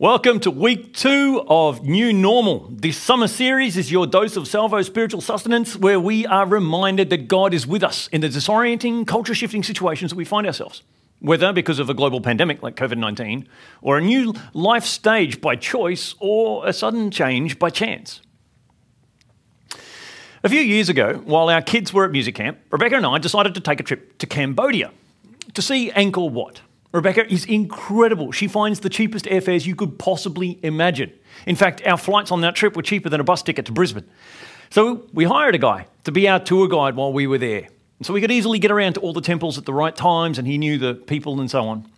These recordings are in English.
Welcome to week two of New Normal. This summer series is your dose of salvo spiritual sustenance, where we are reminded that God is with us in the disorienting, culture shifting situations that we find ourselves, whether because of a global pandemic like COVID 19, or a new life stage by choice, or a sudden change by chance. A few years ago, while our kids were at music camp, Rebecca and I decided to take a trip to Cambodia to see Angkor Wat Rebecca is incredible. She finds the cheapest airfares you could possibly imagine. In fact, our flights on that trip were cheaper than a bus ticket to Brisbane. So we hired a guy to be our tour guide while we were there. So we could easily get around to all the temples at the right times and he knew the people and so on.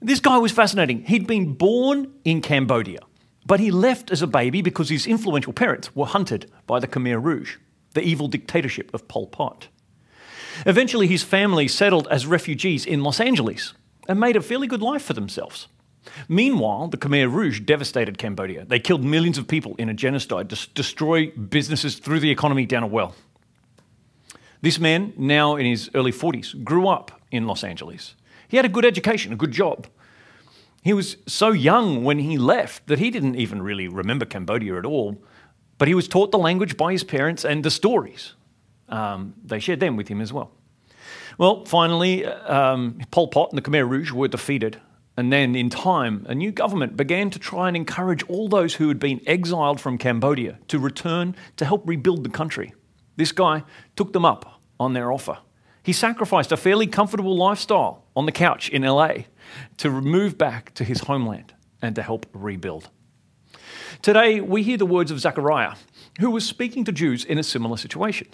This guy was fascinating. He'd been born in Cambodia, but he left as a baby because his influential parents were hunted by the Khmer Rouge, the evil dictatorship of Pol Pot. Eventually, his family settled as refugees in Los Angeles, and made a fairly good life for themselves. Meanwhile, the Khmer Rouge devastated Cambodia. They killed millions of people in a genocide to destroy businesses, threw the economy down a well. This man, now in his early 40s, grew up in Los Angeles. He had a good education, a good job. He was so young when he left that he didn't even really remember Cambodia at all, but he was taught the language by his parents and the stories. Um, they shared them with him as well. Well, finally, um, Pol Pot and the Khmer Rouge were defeated. And then, in time, a new government began to try and encourage all those who had been exiled from Cambodia to return to help rebuild the country. This guy took them up on their offer. He sacrificed a fairly comfortable lifestyle on the couch in LA to move back to his homeland and to help rebuild. Today, we hear the words of Zechariah, who was speaking to Jews in a similar situation.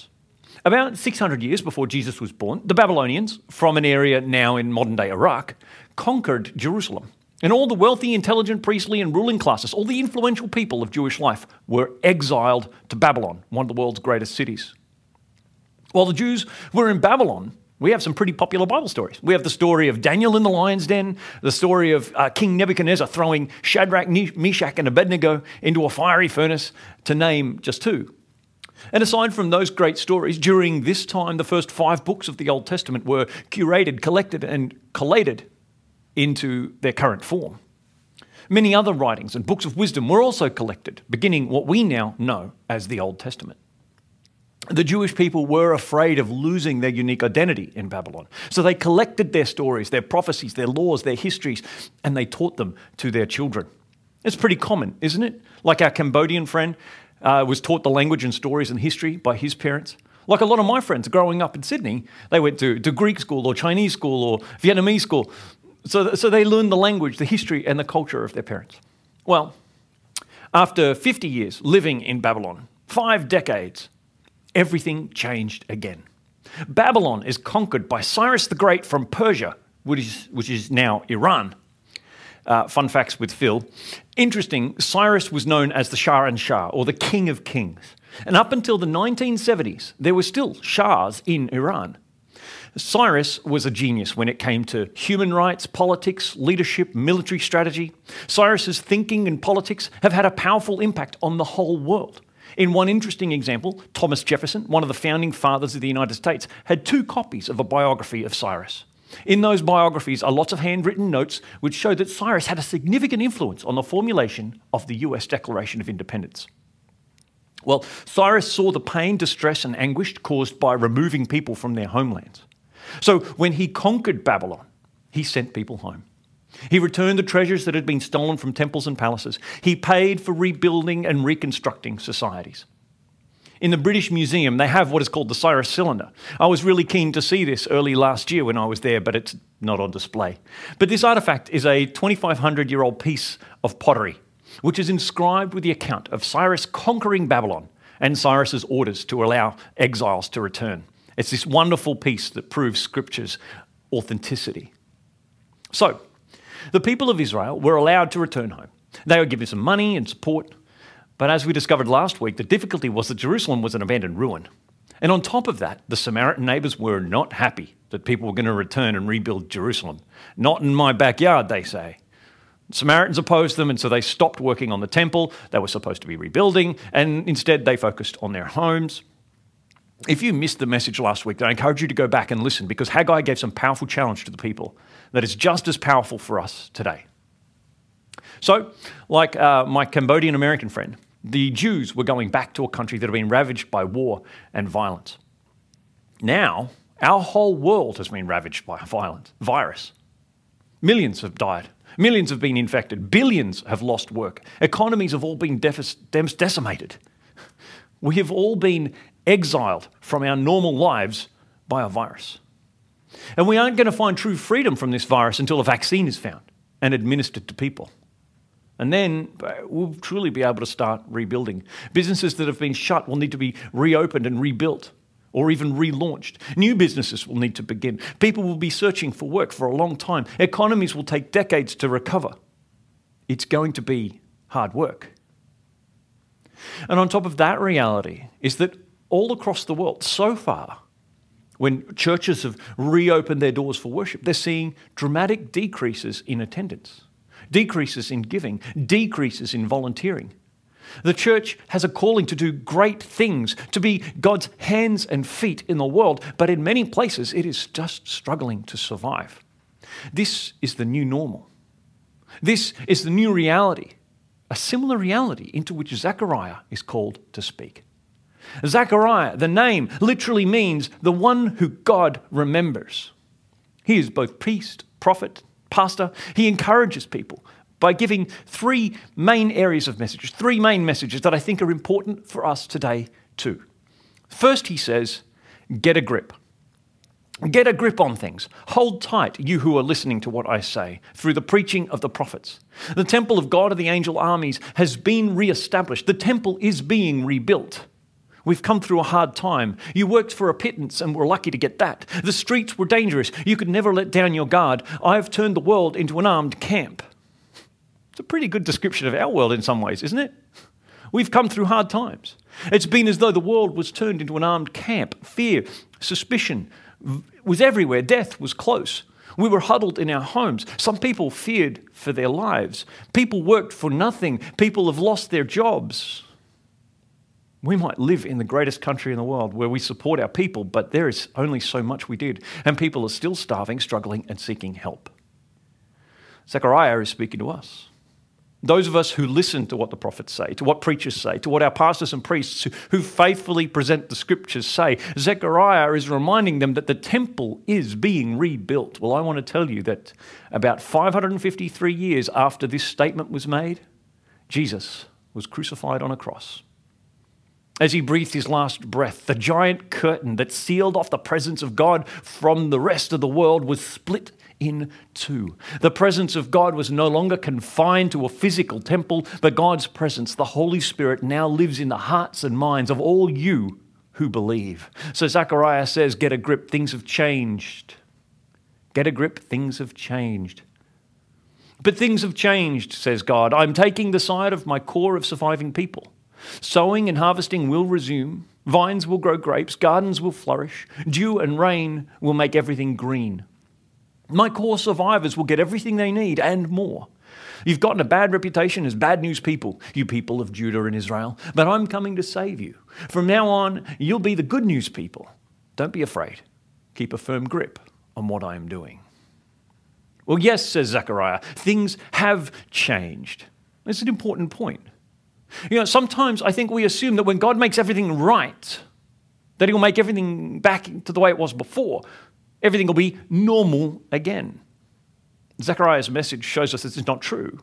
About 600 years before Jesus was born, the Babylonians, from an area now in modern day Iraq, conquered Jerusalem. And all the wealthy, intelligent, priestly, and ruling classes, all the influential people of Jewish life, were exiled to Babylon, one of the world's greatest cities. While the Jews were in Babylon, we have some pretty popular Bible stories. We have the story of Daniel in the lion's den, the story of uh, King Nebuchadnezzar throwing Shadrach, Meshach, and Abednego into a fiery furnace, to name just two. And aside from those great stories, during this time, the first five books of the Old Testament were curated, collected, and collated into their current form. Many other writings and books of wisdom were also collected, beginning what we now know as the Old Testament. The Jewish people were afraid of losing their unique identity in Babylon. So they collected their stories, their prophecies, their laws, their histories, and they taught them to their children. It's pretty common, isn't it? Like our Cambodian friend uh, was taught the language and stories and history by his parents. Like a lot of my friends growing up in Sydney, they went to, to Greek school or Chinese school or Vietnamese school. So, so they learned the language, the history, and the culture of their parents. Well, after 50 years living in Babylon, five decades, everything changed again. Babylon is conquered by Cyrus the Great from Persia, which is, which is now Iran. Uh, fun facts with Phil. Interesting, Cyrus was known as the Shah-in-Shah, or the King of Kings. And up until the 1970s, there were still Shahs in Iran. Cyrus was a genius when it came to human rights, politics, leadership, military strategy. Cyrus's thinking and politics have had a powerful impact on the whole world. In one interesting example, Thomas Jefferson, one of the founding fathers of the United States, had two copies of a biography of Cyrus. In those biographies are lots of handwritten notes which show that Cyrus had a significant influence on the formulation of the US Declaration of Independence. Well, Cyrus saw the pain, distress, and anguish caused by removing people from their homelands. So when he conquered Babylon, he sent people home. He returned the treasures that had been stolen from temples and palaces. He paid for rebuilding and reconstructing societies. In the British Museum, they have what is called the Cyrus cylinder. I was really keen to see this early last year when I was there, but it's not on display. But this artifact is a 2,500 year old piece of pottery, which is inscribed with the account of Cyrus conquering Babylon and Cyrus's orders to allow exiles to return. It's this wonderful piece that proves Scripture's authenticity. So, the people of Israel were allowed to return home. They were given some money and support, but as we discovered last week, the difficulty was that Jerusalem was an abandoned ruin. And on top of that, the Samaritan neighbors were not happy that people were going to return and rebuild Jerusalem. Not in my backyard, they say. Samaritans opposed them, and so they stopped working on the temple they were supposed to be rebuilding, and instead they focused on their homes. If you missed the message last week, I encourage you to go back and listen because Haggai gave some powerful challenge to the people that is just as powerful for us today. So, like uh, my Cambodian American friend, the Jews were going back to a country that had been ravaged by war and violence. Now, our whole world has been ravaged by a virus. Millions have died. Millions have been infected. Billions have lost work. Economies have all been decimated. We have all been exiled from our normal lives by a virus. And we aren't going to find true freedom from this virus until a vaccine is found and administered to people. And then uh, we'll truly be able to start rebuilding. Businesses that have been shut will need to be reopened and rebuilt or even relaunched. New businesses will need to begin. People will be searching for work for a long time. Economies will take decades to recover. It's going to be hard work. And on top of that reality is that all across the world, so far, when churches have reopened their doors for worship, they're seeing dramatic decreases in attendance, decreases in giving, decreases in volunteering. The church has a calling to do great things, to be God's hands and feet in the world, but in many places it is just struggling to survive. This is the new normal. This is the new reality, a similar reality into which Zechariah is called to speak. Zechariah, the name, literally means the one who God remembers. He is both priest, prophet, pastor. He encourages people by giving three main areas of messages, three main messages that I think are important for us today too. First, he says, get a grip. Get a grip on things. Hold tight, you who are listening to what I say, through the preaching of the prophets. The temple of God of the angel armies has been re-established. The temple is being rebuilt. We've come through a hard time. You worked for a pittance and were lucky to get that. The streets were dangerous. You could never let down your guard. I've turned the world into an armed camp. It's a pretty good description of our world in some ways, isn't it? We've come through hard times. It's been as though the world was turned into an armed camp. Fear, suspicion was everywhere. Death was close. We were huddled in our homes. Some people feared for their lives. People worked for nothing. People have lost their jobs. We might live in the greatest country in the world where we support our people, but there is only so much we did, and people are still starving, struggling, and seeking help. Zechariah is speaking to us. Those of us who listen to what the prophets say, to what preachers say, to what our pastors and priests who, faithfully present the scriptures say, Zechariah is reminding them that the temple is being rebuilt. Well, I want to tell you that about 553 years after this statement was made, Jesus was crucified on a cross. As he breathed his last breath, the giant curtain that sealed off the presence of God from the rest of the world was split in two. The presence of God was no longer confined to a physical temple, but God's presence, the Holy Spirit, now lives in the hearts and minds of all you who believe. So Zechariah says, Get a grip, things have changed. Get a grip, things have changed. But things have changed, says God. I'm taking the side of my core of surviving people. Sowing and harvesting will resume. Vines will grow grapes, gardens will flourish, dew and rain will make everything green. My core survivors will get everything they need and more. You've gotten a bad reputation as bad news people, you people of Judah and Israel, but I'm coming to save you. From now on, you'll be the good news people. Don't be afraid. Keep a firm grip on what I am doing. Well, yes, says Zechariah, things have changed. It's an important point. You know, sometimes I think we assume that when God makes everything right, that He'll make everything back to the way it was before everything will be normal again. Zechariah's message shows us this is not true.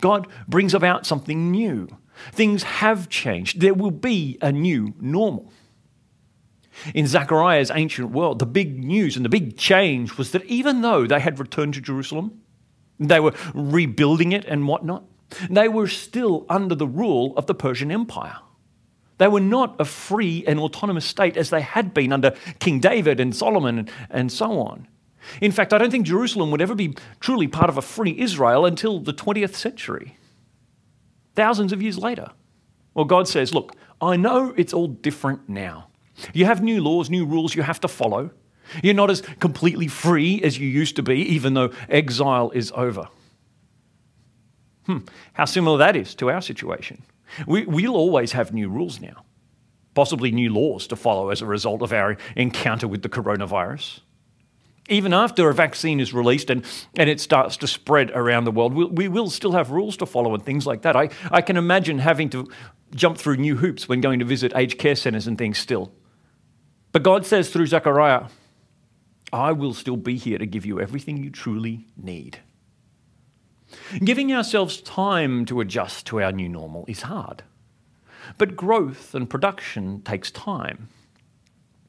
God brings about something new. Things have changed. There will be a new normal. In Zechariah's ancient world, the big news and the big change was that even though they had returned to Jerusalem, they were rebuilding it and whatnot, they were still under the rule of the Persian Empire. They were not a free and autonomous state as they had been under King David and Solomon and so on. In fact, I don't think Jerusalem would ever be truly part of a free Israel until the 20th century, thousands of years later. Well, God says, Look, I know it's all different now. You have new laws, new rules you have to follow. You're not as completely free as you used to be, even though exile is over. Hmm, how similar that is to our situation. We, we'll always have new rules now, possibly new laws to follow as a result of our encounter with the coronavirus. Even after a vaccine is released and, and it starts to spread around the world, we, we will still have rules to follow and things like that. I, I can imagine having to jump through new hoops when going to visit aged care centres and things still. But God says through Zechariah, I will still be here to give you everything you truly need. Giving ourselves time to adjust to our new normal is hard. But growth and production takes time.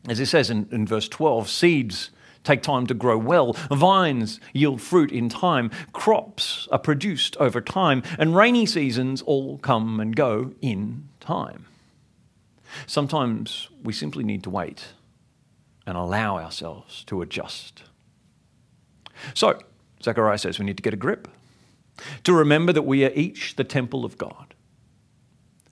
As it says in, in verse 12, seeds take time to grow well, vines yield fruit in time, crops are produced over time, and rainy seasons all come and go in time. Sometimes we simply need to wait and allow ourselves to adjust. So, Zechariah says we need to get a grip, to remember that we are each the temple of God.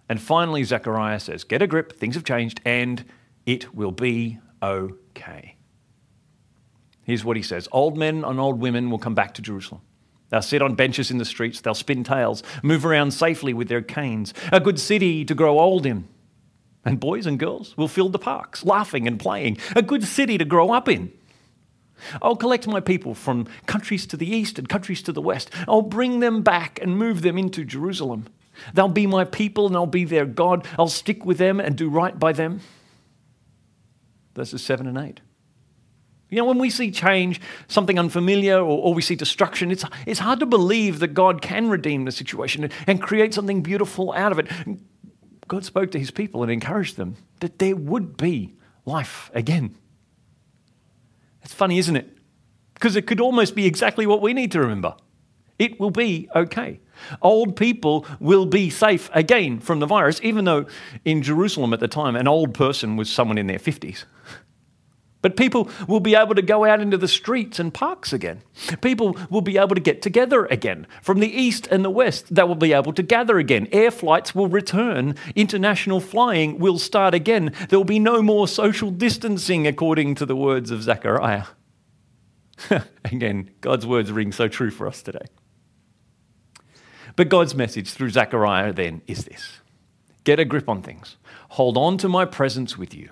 And finally, Zechariah says, Get a grip, things have changed, and it will be okay. Here's what he says Old men and old women will come back to Jerusalem. They'll sit on benches in the streets, they'll spin tales, move around safely with their canes. A good city to grow old in. And boys and girls will fill the parks, laughing and playing. A good city to grow up in. I'll collect my people from countries to the east and countries to the west. I'll bring them back and move them into Jerusalem. They'll be my people and I'll be their God. I'll stick with them and do right by them. Verses 7 and 8. You know, when we see change, something unfamiliar, or, or, we see destruction, it's, it's hard to believe that God can redeem the situation and, and create something beautiful out of it. God spoke to his people and encouraged them that there would be life again. It's funny, isn't it? Because it could almost be exactly what we need to remember. It will be okay. Old people will be safe again from the virus, even though in Jerusalem at the time, an old person was someone in their 50s. But people will be able to go out into the streets and parks again. People will be able to get together again. From the east and the west, they will be able to gather again. Air flights will return. International flying will start again. There will be no more social distancing, according to the words of Zechariah. again, God's words ring so true for us today. But God's message through Zechariah then is this get a grip on things, hold on to my presence with you.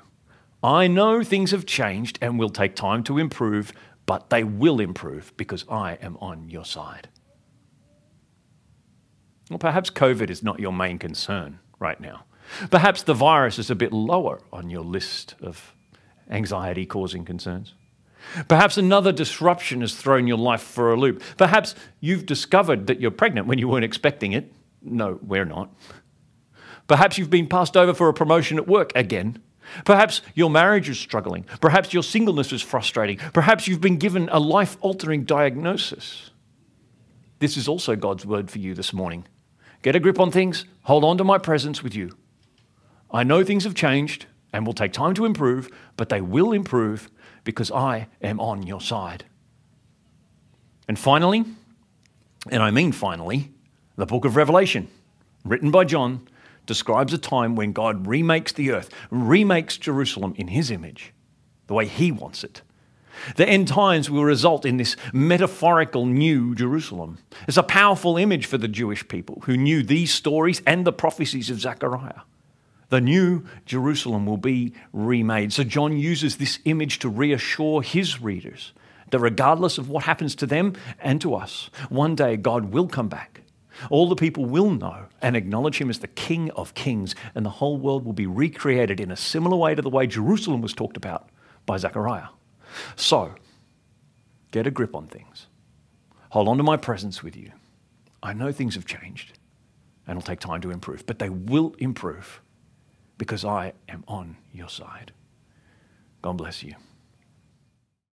I know things have changed and will take time to improve, but they will improve because I am on your side. Well, perhaps COVID is not your main concern right now. Perhaps the virus is a bit lower on your list of anxiety causing concerns. Perhaps another disruption has thrown your life for a loop. Perhaps you've discovered that you're pregnant when you weren't expecting it. No, we're not. Perhaps you've been passed over for a promotion at work again. Perhaps your marriage is struggling. Perhaps your singleness is frustrating. Perhaps you've been given a life altering diagnosis. This is also God's word for you this morning. Get a grip on things, hold on to my presence with you. I know things have changed and will take time to improve, but they will improve because I am on your side. And finally, and I mean finally, the book of Revelation, written by John, describes a time when God remakes the earth, remakes Jerusalem in his image, the way he wants it. The end times will result in this metaphorical new Jerusalem. It's a powerful image for the Jewish people who knew these stories and the prophecies of Zechariah. The new Jerusalem will be remade. So John uses this image to reassure his readers that regardless of what happens to them and to us, one day God will come back all the people will know and acknowledge him as the King of Kings, and the whole world will be recreated in a similar way to the way Jerusalem was talked about by Zechariah. So, get a grip on things. Hold on to my presence with you. I know things have changed and it'll take time to improve, but they will improve because I am on your side. God bless you.